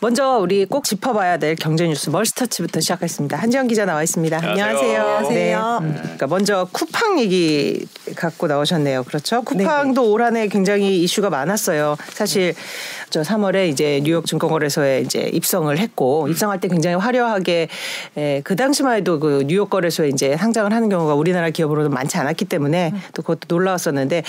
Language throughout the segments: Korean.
먼저 우리 꼭 짚어봐야 될 경제 뉴스 멀스터치부터 시작하겠습니다. 한지영 기자 나와 있습니다. 안녕하세요. 안녕하세요. 네. 그러니까 먼저 쿠팡 얘기 갖고 나오셨네요. 그렇죠? 쿠팡도 올한해 굉장히 이슈가 많았어요. 사실 저 3월에 이제 뉴욕 증권거래소에 이제 입성을 했고 입성할 때 굉장히 화려하게 에, 그 당시만 해도 그 뉴욕 거래소에 이제 상장을 하는 경우가 우리나라 기업으로도 많지 않았기 때문에 또 그것도 놀라웠었는데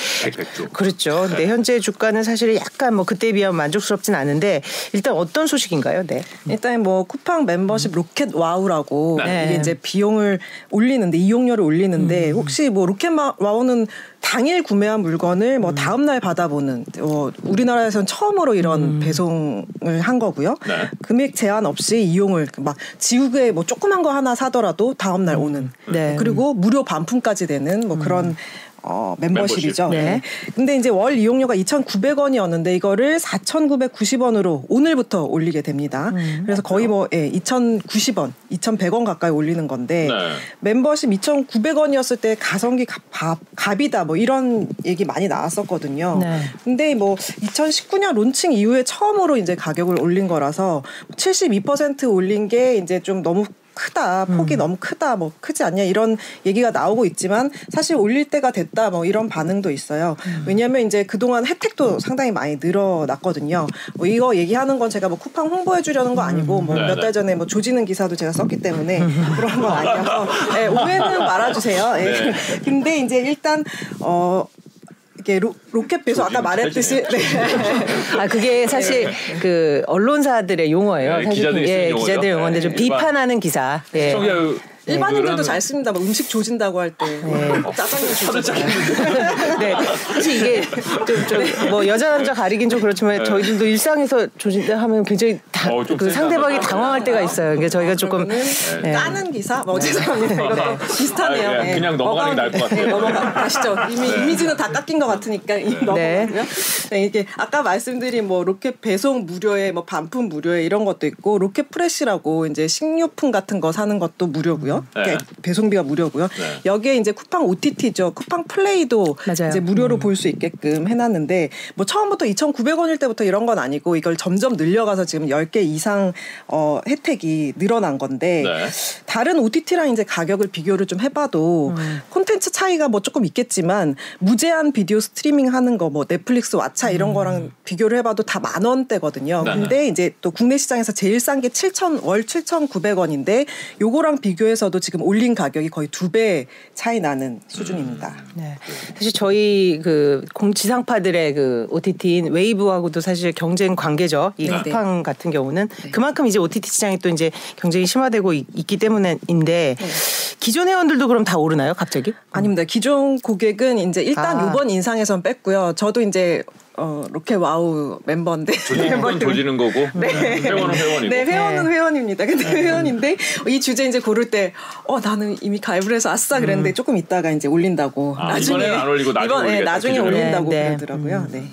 그렇죠. 근데 현재 주가는 사실 약간 뭐 그때에 비하면 만족스럽진 않은데 일단 어떤 소식 인가요? 네. 일단 뭐 쿠팡 멤버십 로켓 와우라고 네. 이게 이제 비용을 올리는데 이용료를 올리는데 혹시 뭐 로켓 마- 와우는 당일 구매한 물건을 뭐 다음 날 받아보는 어, 우리나라에서는 처음으로 이런 배송을 한 거고요. 네. 금액 제한 없이 이용을 막 지우개 뭐 조그만 거 하나 사더라도 다음 날 오는 네. 그리고 무료 반품까지 되는 뭐 그런 어, 멤버십이죠. 멤버십. 네. 네. 근데 이제 월 이용료가 2,900원이었는데 이거를 4,990원으로 오늘부터 올리게 됩니다. 그래서 거의 뭐 예, 2,090원, 2,100원 가까이 올리는 건데 네. 멤버십 2,900원이었을 때 가성비 갑이다 뭐 이런 얘기 많이 나왔었거든요. 네. 근데 뭐 2019년 론칭 이후에 처음으로 이제 가격을 올린 거라서 72% 올린 게 이제 좀 너무 크다 폭이 너무 크다 뭐 크지 않냐 이런 얘기가 나오고 있지만 사실 올릴 때가 됐다 뭐 이런 반응도 있어요. 왜냐하면 이제 그동안 혜택도 상당히 많이 늘어났거든요. 뭐 이거 얘기하는 건 제가 뭐 쿠팡 홍보해 주려는 거 아니고 뭐 네, 몇 네. 달 전에 뭐 조지는 기사도 제가 썼기 때문에 그런 건 아니어서. 예, 오해는 말아주세요. 예. 네. 근데 이제 일단 어 이게 로, 로켓 배송 아까 말했듯이 네. 아 그게 사실 그 언론사들의 용어예요. 네, 사실 기자들이 예, 용어죠. 기자들 용어인데 좀 네, 비판하는 기사. 예. 일반인들도 잘 씁니다. 뭐 음식 조진다고 할때 짜장면 조진. 네. 사실 이게 좀뭐 여자 남자 가리긴 좀 그렇지만 저희들도 일상에서 조진다 하면 굉장히 다, 어, 좀 그. 상대방이 당황할 때가 있어요. 그러니까 저희가 조금 예. 까는 기사? 뭐 죄송합니다. 이것도 비슷하네요. 아, 그냥- 네. 그냥 넘어가는 게 나을 것 같아요. 네, 넘어가 가시죠. 이미 이미지는 다 깎인 것 같으니까 이- 넘어가고요. 네, 이게 아까 말씀드린 뭐 로켓 배송 무료에 뭐 반품 무료에 이런 것도 있고 로켓 프레시라고 이제 식료품 같은 거 사는 것도 무료고요. 네. 배송비가 무료고요. 네. 여기에 이제 쿠팡 OTT죠. 쿠팡 플레이도 맞아요. 이제 무료로 볼수 있게끔 해놨는데 뭐 처음부터 2,900원일 때부터 이런 건 아니고 이걸 점점 늘려가서 지금 10개 이상 어, 혜택이 늘어난 건데 네. 다른 OTT랑 이제 가격을 비교를 좀 해봐도 콘텐츠 차이가 뭐 조금 있겠지만 무제한 비디오 스트리밍 하는 거 뭐 넷플릭스 왓챠 이런 거랑 비교를 해봐도 다 만 원대거든요. 네. 근데 이제 또 국내 시장에서 제일 싼 게 7천 월 7,900원인데 요거랑 비교해서도 지금 올린 가격이 거의 두 배 차이 나는 수준입니다. 네. 사실 저희 그 공지상파들의 그 OTT인 웨이브하고도 사실 경쟁 관계죠. 이 네, 쿠팡 같은 경우 는 그만큼 이제 OTT 시장이 또 이제 경쟁이 심화되고 있, 기 때문인데 기존 회원들도 그럼 다 오르나요, 갑자기? 아닙니다. 기존 고객은 이제 일단 아. 요번 인상에선 뺐고요. 저도 이제 어, 로켓 와우 멤버인데. 조지는 건 조지는 거고 회원은 회원이고 네, 회원은 네. 회원입니다. 근데 회원인데 이 주제 이제 고를 때, 어, 나는 이미 가입을 해서 아싸 그랬는데 조금 있다가 이제 올린다고. 아, 이번에는 안 올리고 나중에 이번, 네, 올리겠다, 나중에 기존에. 올린다고 네, 네. 그러더라고요. 네.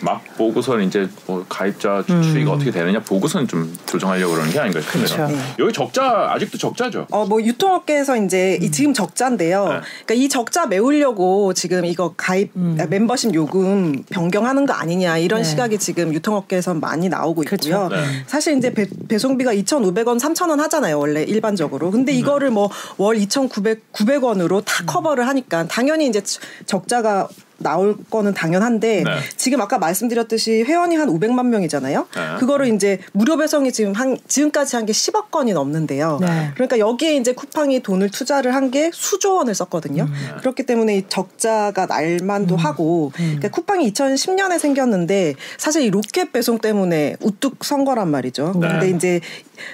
막 보고선 이제 뭐 가입자 추이가 어떻게 되느냐 보고선 좀 조정하려고 그러는 게 아닌가 싶네요. 그렇죠. 여기 적자 아직도 적자죠. 어, 뭐, 유통업계에서 이제 이 지금 적자인데요. 네. 그러니까 이 적자 메우려고 지금 이거 가입, 아, 멤버십 요금 변경하는 거 아니냐 이런 네. 시각이 지금 유통업계에서 많이 나오고 있고요. 그렇죠. 네. 사실 이제 배, 배송비가 2,500원, 3,000원 하잖아요. 원래 일반적으로. 근데 이거를 뭐 월 2,900, 900원으로 다 커버를 하니까 당연히 이제 적자가 나올 거는 당연한데 네. 지금 아까 말씀드렸듯이 회원이 한 500만 명이잖아요. 네. 그거를 이제 무료 배송이 지금 한 지금까지 한 게 10억 건이 넘는데요. 네. 그러니까 여기에 이제 쿠팡이 돈을 투자를 한 게 수조 원을 썼거든요. 음. 그렇기 때문에 이 적자가 날만도 하고 그러니까 쿠팡이 2010년에 생겼는데 사실 이 로켓 배송 때문에 우뚝 선 거란 말이죠. 네. 근데 이제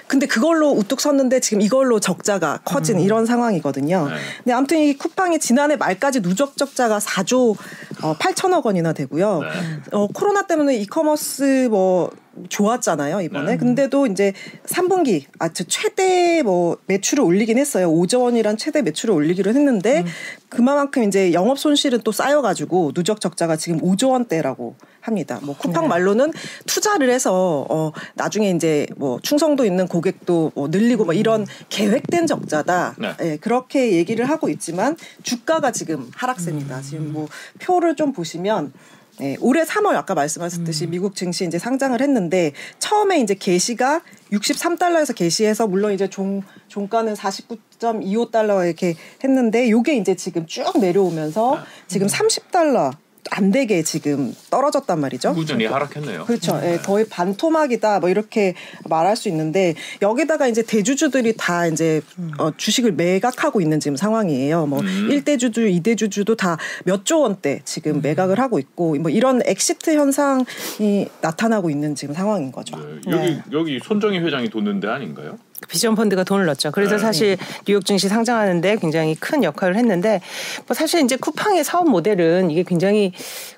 근데 그걸로 우뚝 섰는데 지금 이걸로 적자가 커진 이런 상황이거든요. 네. 근데 아무튼 이 쿠팡이 지난해 말까지 누적 적자가 4조 어, 8천억 원이나 되고요. 네. 어, 코로나 때문에 이커머스 뭐 좋았잖아요 이번에 네. 근데도 이제 3분기 아저 최대 뭐 매출을 올리긴 했어요 5조 원이란 최대 매출을 올리기로 했는데 음. 그만큼 이제 영업 손실은 또 쌓여가지고 누적 적자가 지금 5조 원대라고 합니다 뭐 쿠팡 네. 말로는 투자를 해서 어 나중에 이제 뭐 충성도 있는 고객도 뭐 늘리고 뭐 이런 계획된 적자다 네. 예, 그렇게 얘기를 하고 있지만 주가가 지금 하락세입니다 지금 뭐 표를 좀 보시면 예, 올해 3월 아까 말씀하셨듯이 음. 미국 증시 이제 상장을 했는데 처음에 이제 개시가 63달러에서 개시해서 물론 이제 종 종가는 49.25달러 이렇게 했는데 요게 이제 지금 쭉 내려오면서 지금 30달러 안 되게 지금 떨어졌단 말이죠. 꾸준히 하락했네요. 그렇죠. 예, 거의 반토막이다 뭐 이렇게 말할 수 있는데 여기다가 이제 대주주들이 다 이제 어, 주식을 매각하고 있는 지금 상황이에요. 뭐 음. 일 1대주주, 2대주주도 다 몇 조 원대 지금 매각을 하고 있고 뭐 이런 exit 현상이 나타나고 있는 지금 상황인 거죠. 네, 여기 여기 손정의 회장이 뒀는 데 아닌가요? 비전 펀드가 돈을 넣었죠. 그래서 네. 사실 뉴욕 증시 상장하는데 굉장히 큰 역할을 했는데 뭐 사실 이제 쿠팡의 사업 모델은 이게 굉장히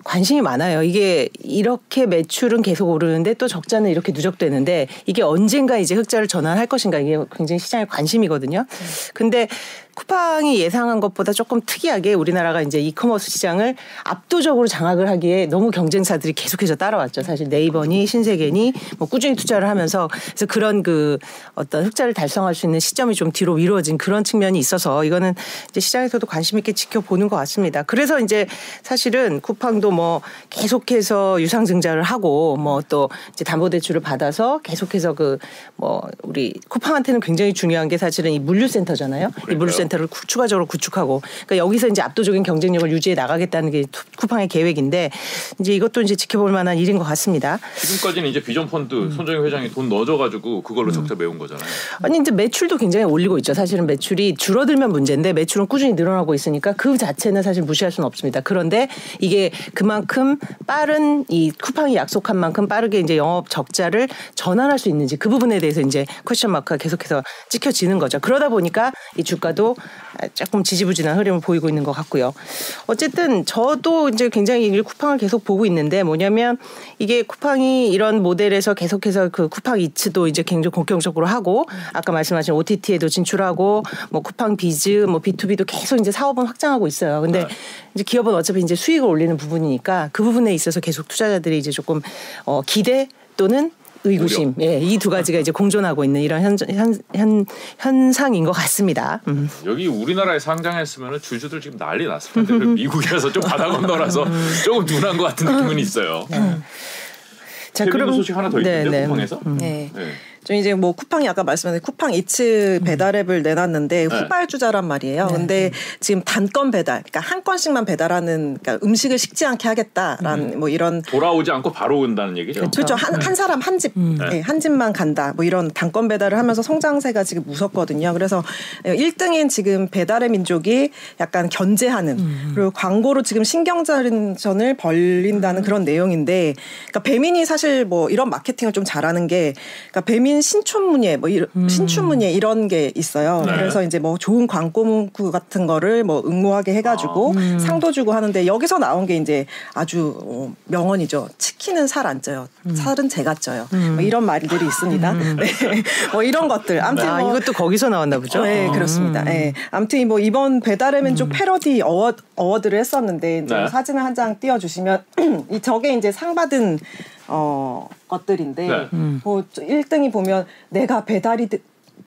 관심이 많아요. 이게 이렇게 매출은 계속 오르는데 또 적자는 이렇게 누적되는데 이게 언젠가 이제 흑자를 전환할 것인가 이게 굉장히 시장의 관심이거든요. 근데 쿠팡이 예상한 것보다 조금 특이하게 우리나라가 이제 이커머스 시장을 압도적으로 장악을 하기에 너무 경쟁사들이 계속해서 따라왔죠. 사실 네이버니 신세계니 뭐 꾸준히 투자를 하면서 그래서 그런 그 어떤 흑자를 달성할 수 있는 시점이 좀 뒤로 미뤄진 그런 측면이 있어서 이거는 이제 시장에서도 관심 있게 지켜보는 것 같습니다. 그래서 이제 사실은 쿠팡도 뭐 계속해서 유상증자를 하고 뭐 또 이제 담보대출을 받아서 계속해서 그 뭐 우리 쿠팡한테는 굉장히 중요한 게 사실은 이 물류센터잖아요. 이 물류센터 를 구- 추가적으로 구축하고 그러니까 여기서 이제 압도적인 경쟁력을 유지해 나가겠다는 게 투- 쿠팡의 계획인데 이제 이것도 이제 지켜볼 만한 일인 것 같습니다. 지금까지는 이제 비전 펀드 손정의 회장이 돈 넣어줘 가지고 그걸로 적자 메운 거잖아요. 아니 이제 매출도 굉장히 올리고 있죠. 사실은 매출이 줄어들면 문제인데 매출은 꾸준히 늘어나고 있으니까 그 자체는 사실 무시할 수는 없습니다. 그런데 이게 그만큼 빠른 이 쿠팡이 약속한 만큼 빠르게 이제 영업 적자를 전환할 수 있는지 그 부분에 대해서 이제 question mark가 계속해서 찍혀지는 거죠. 그러다 보니까 이 주가도 조금 지지부진한 흐름을 보이고 있는 것 같고요. 어쨌든 저도 이제 굉장히 이 쿠팡을 계속 보고 있는데 뭐냐면 이게 쿠팡이 이런 모델에서 계속해서 그 쿠팡 이츠도 이제 굉장히 본격적으로 하고 아까 말씀하신 OTT에도 진출하고 뭐 쿠팡 비즈 뭐 B2B도 계속 이제 사업은 확장하고 있어요. 근데 네. 이제 기업은 어차피 이제 수익을 올리는 부분이니까 그 부분에 있어서 계속 투자자들이 이제 조금 어 기대 또는 의구심, 예, 이 두 가지가 이제 공존하고 있는 이런 현, 현, 현, 현상인 것 같습니다. 음. 여기 우리나라에 상장했으면 주주들 지금 난리 났을 텐데 그 미국이라서 좀 바다 건너라서 조금 둔한 것 같은 느낌은 있어요. 자, 재밌는 소식 하나 더 있는데 네, 네. 쿠팡에서. 네. 네. 좀 이제 뭐 쿠팡이 아까 말씀하신 쿠팡 이츠 배달앱을 내놨는데 네. 후발주자란 말이에요. 근데 지금 단건 배달, 그러니까 한 건씩만 배달하는 그러니까 음식을 식지 않게 하겠다라는 뭐 이런 돌아오지 않고 바로 온다는 얘기죠. 그렇죠. 한, 한 사람 한 집, 네, 한 집만 간다. 뭐 이런 단건 배달을 하면서 성장세가 지금 무섭거든요. 그래서 1등인 지금 배달의 민족이 약간 견제하는 그리고 광고로 지금 신경전을 벌린다는 그런 내용인데, 그러니까 배민이 사실 뭐 이런 마케팅을 좀 잘하는 게, 그러니까 배민 신춘문예 뭐 이런 신춘문예 이런 게 있어요. 네. 그래서 이제 뭐 좋은 광고 문구 같은 거를 뭐 응모하게 해가지고 상도 주고 하는데 여기서 나온 게 이제 아주 어, 명언이죠. 치킨은 살 안 쪄요. 살은 제가 쪄요. 뭐 이런 말들이 있습니다. 네. 뭐 이런 것들. 아무튼 아, 뭐 이것도 거기서 나왔나 보죠? 네, 어. 그렇습니다. 네. 아무튼 뭐 이번 배달의 민족 패러디 어워, award를 했었는데 이제 네. 사진을 한 장 띄워주시면 이 저게 이제 상 받은 어 것들인데 네. 뭐 1등이 보면 내가 배달이 되-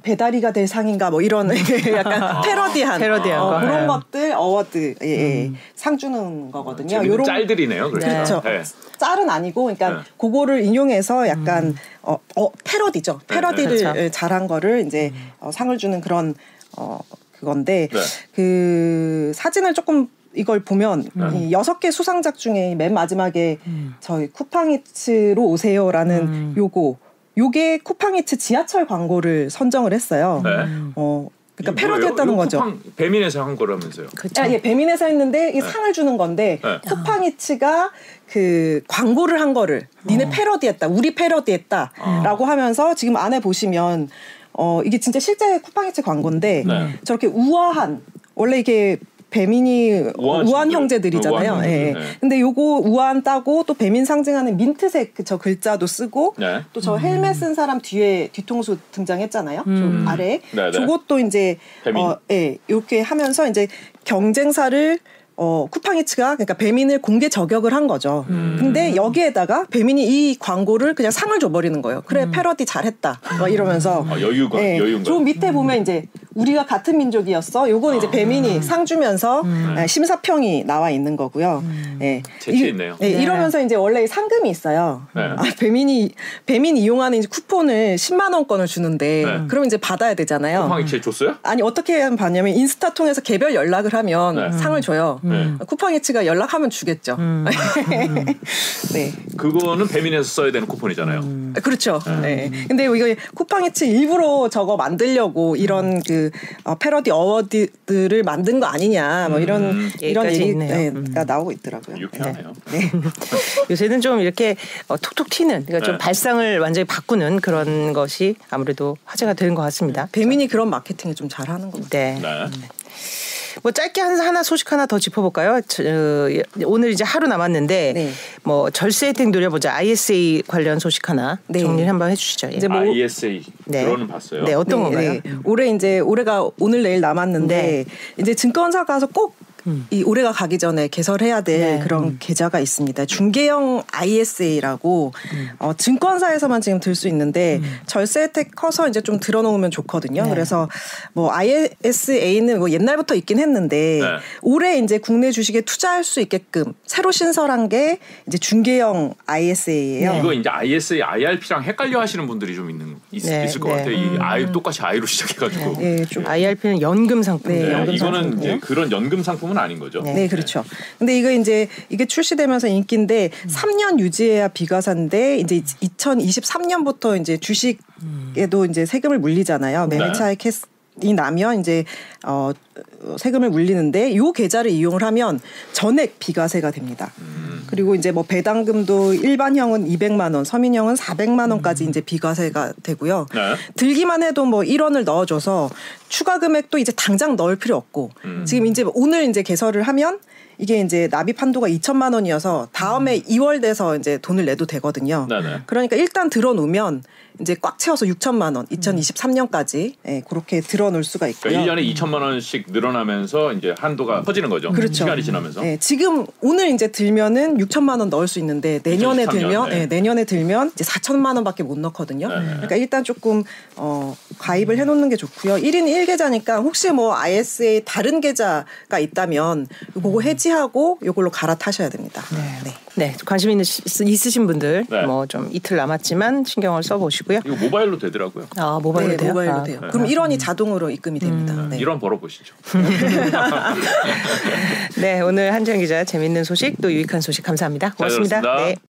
배달이가 될 상인가 뭐 이런 약간 패러디한, 패러디한 어, 거. 그런 네. 것들 award 예, 예. 상 주는 거거든요. 요런- 짤들이네요. 그래서. 그렇죠. 네. 짤은 아니고, 그러니까 네. 그거를 인용해서 약간 어, 어 패러디죠. 패러디를 음. 그렇죠. 예, 잘한 거를 이제 어, 상을 주는 그런 어 그건데 네. 그 사진을 조금 이걸 보면 네. 이 여섯 개 수상작 중에 맨 마지막에 저희 쿠팡이츠로 오세요라는 음. 요거 요게 쿠팡이츠 지하철 광고를 선정을 했어요. 네. 어 그러니까 패러디했다는? 거죠. 쿠팡 배민에서 한 거라면서요. 그렇죠. 아, 예, 배민에서 했는데 이 상을 주는 건데 네. 쿠팡이츠가 그 광고를 한 거를 니네 패러디했다, 우리 패러디했다라고 하면서 지금 안에 보시면 어 이게 진짜 실제 쿠팡이츠 광고인데 네. 저렇게 우아한 원래 이게 배민이 우아한, 친구들. 형제들이잖아요. 우아한 예. 형제들, 네. 근데 요거 우아한 따고 또 배민 상징하는 민트색 그저 글자도 쓰고 네. 또저 헬멧 쓴 사람 뒤에 뒤통수 등장했잖아요. 음. 저 아래. 네, 네. 저것도 이제 배민. 어, 예, 이렇게 하면서 이제 경쟁사를 어, 쿠팡이츠가 그러니까 배민을 공개 저격을 한 거죠. 근데 여기에다가 배민이 이 광고를 그냥 상을 줘버리는 거예요. 그래 패러디 잘했다. 막 이러면서 아, 여유가 예, 여유인가. 저 밑에 보면 이제 우리가 같은 민족이었어. 요건 이제 배민이 상 주면서 음. 예, 심사평이 나와 있는 거고요. 예. 재치 이- 있네요. 예, 네. 이러면서 이제 원래 상금이 있어요. 네. 아, 배민이 배민 이용하는 이제 쿠폰을 10만 원권을 주는데 네. 그럼 이제 받아야 되잖아요. 쿠팡이 제 줬어요? 아니 어떻게 하면 받냐면 인스타 통해서 개별 연락을 하면 네. 상을 줘요. 네. 쿠팡이츠가 연락하면 주겠죠. 음. 네. 그거는 배민에서 써야 되는 쿠폰이잖아요. 아, 그렇죠. 네. 근데 이거 쿠팡이츠 일부러 저거 만들려고 이런 그 어, 패러디 어워드를 만든 거 아니냐 뭐 이런 음. 이런 얘기가 있네요. 음. 나오고 있더라고요. 유쾌하네요. 요새는 좀 이렇게 어, 톡톡 튀는 그러니까 좀 네. 발상을 완전히 바꾸는 그런 것이 아무래도 화제가 되는 것 같습니다. 배민이 그런 마케팅을 좀 잘하는 것 같아요. 네. 네. 뭐 짧게 한 하나 소식 하나 더 짚어볼까요? 저, 어, 오늘 이제 하루 남았는데 네. 뭐 절세 혜택 노려보자 ISA 관련 소식 하나 네. 정리를 한번 해주시죠. 예. 이제 뭐- ISA 네. 들어는 봤어요. 네, 어떤 네, 건가요? 네. 올해 이제 올해가 오늘 내일 남았는데 네. 이제 증권사 가서 꼭 이 올해가 가기 전에 개설해야 될 네. 그런 계좌가 있습니다. 중개형 ISA라고 음. 어, 증권사에서만 지금 들 수 있는데 절세 혜택 커서 이제 좀 들어놓으면 좋거든요. 네. 그래서 뭐 ISA는 뭐 옛날부터 있긴 했는데 네. 올해 이제 국내 주식에 투자할 수 있게끔 새로 신설한 게 이제 중개형 ISA예요. 네. 이거 이제 ISA, IRP랑 헷갈려 하시는 분들이 좀 있는 있, 네, 을것 네. 같아요. 이 I 똑같이 I로 시작해가지고. 네, 좀 IRP는 연금 상품이에요. 네, 네, 연금 이거는 상품이요? 이제 그런 연금 상품은 아닌 거죠. 네. 네, 그렇죠. 근데 이거 이제 이게 출시되면서 인기인데 3년 유지해야 비과세인데 이제 2023년부터 이제 주식에도 이제 세금을 물리잖아요. 네. 매매차익 이 나면 이제 어 세금을 물리는데 요 계좌를 이용을 하면 전액 비과세가 됩니다. 그리고 이제 뭐 배당금도 일반형은 200만 원, 서민형은 400만 원까지 이제 비과세가 되고요. 네. 들기만 해도 뭐 1원을 넣어줘서 추가 금액도 이제 당장 넣을 필요 없고 음. 지금 이제 오늘 이제 개설을 하면 이게 이제 납입 한도가 2천만 원이어서 다음에 2월 돼서 이제 돈을 내도 되거든요. 네네. 그러니까 일단 들어놓으면 이제 꽉 채워서 6천만 원, 2023년까지 예, 그렇게 들어놓을 수가 있고요. 그러니까 1년에 2천만 원씩 늘어나면서 이제 한도가 커지는 거죠. 그렇죠. 시간이 지나면서. 예, 지금 오늘 이제 들면은 6천만 원 넣을 수 있는데 내년에 2023년, 들면 네. 예, 내년에 들면 이제 4천만 원밖에 못 넣거든요. 네. 그러니까 일단 조금 어, 가입을 해 놓는 게 좋고요. 1인 1계좌니까 혹시 뭐 ISA 다른 계좌가 있다면 그거 해지하고 이걸로 갈아타셔야 됩니다. 네. 네, 관심 있는 있으신 분들 네. 뭐좀 이틀 남았지만 신경을 써보시고요. 이거 모바일로 되더라고요. 아 모바일로 네, 돼요? 모바일로 아, 돼요. 그럼 1원이 자동으로 입금이 됩니다. 네. 이런 벌어보시죠. 네, 오늘 한정 기자 재밌는 소식 또 유익한 소식 감사합니다. 고맙습니다. 네.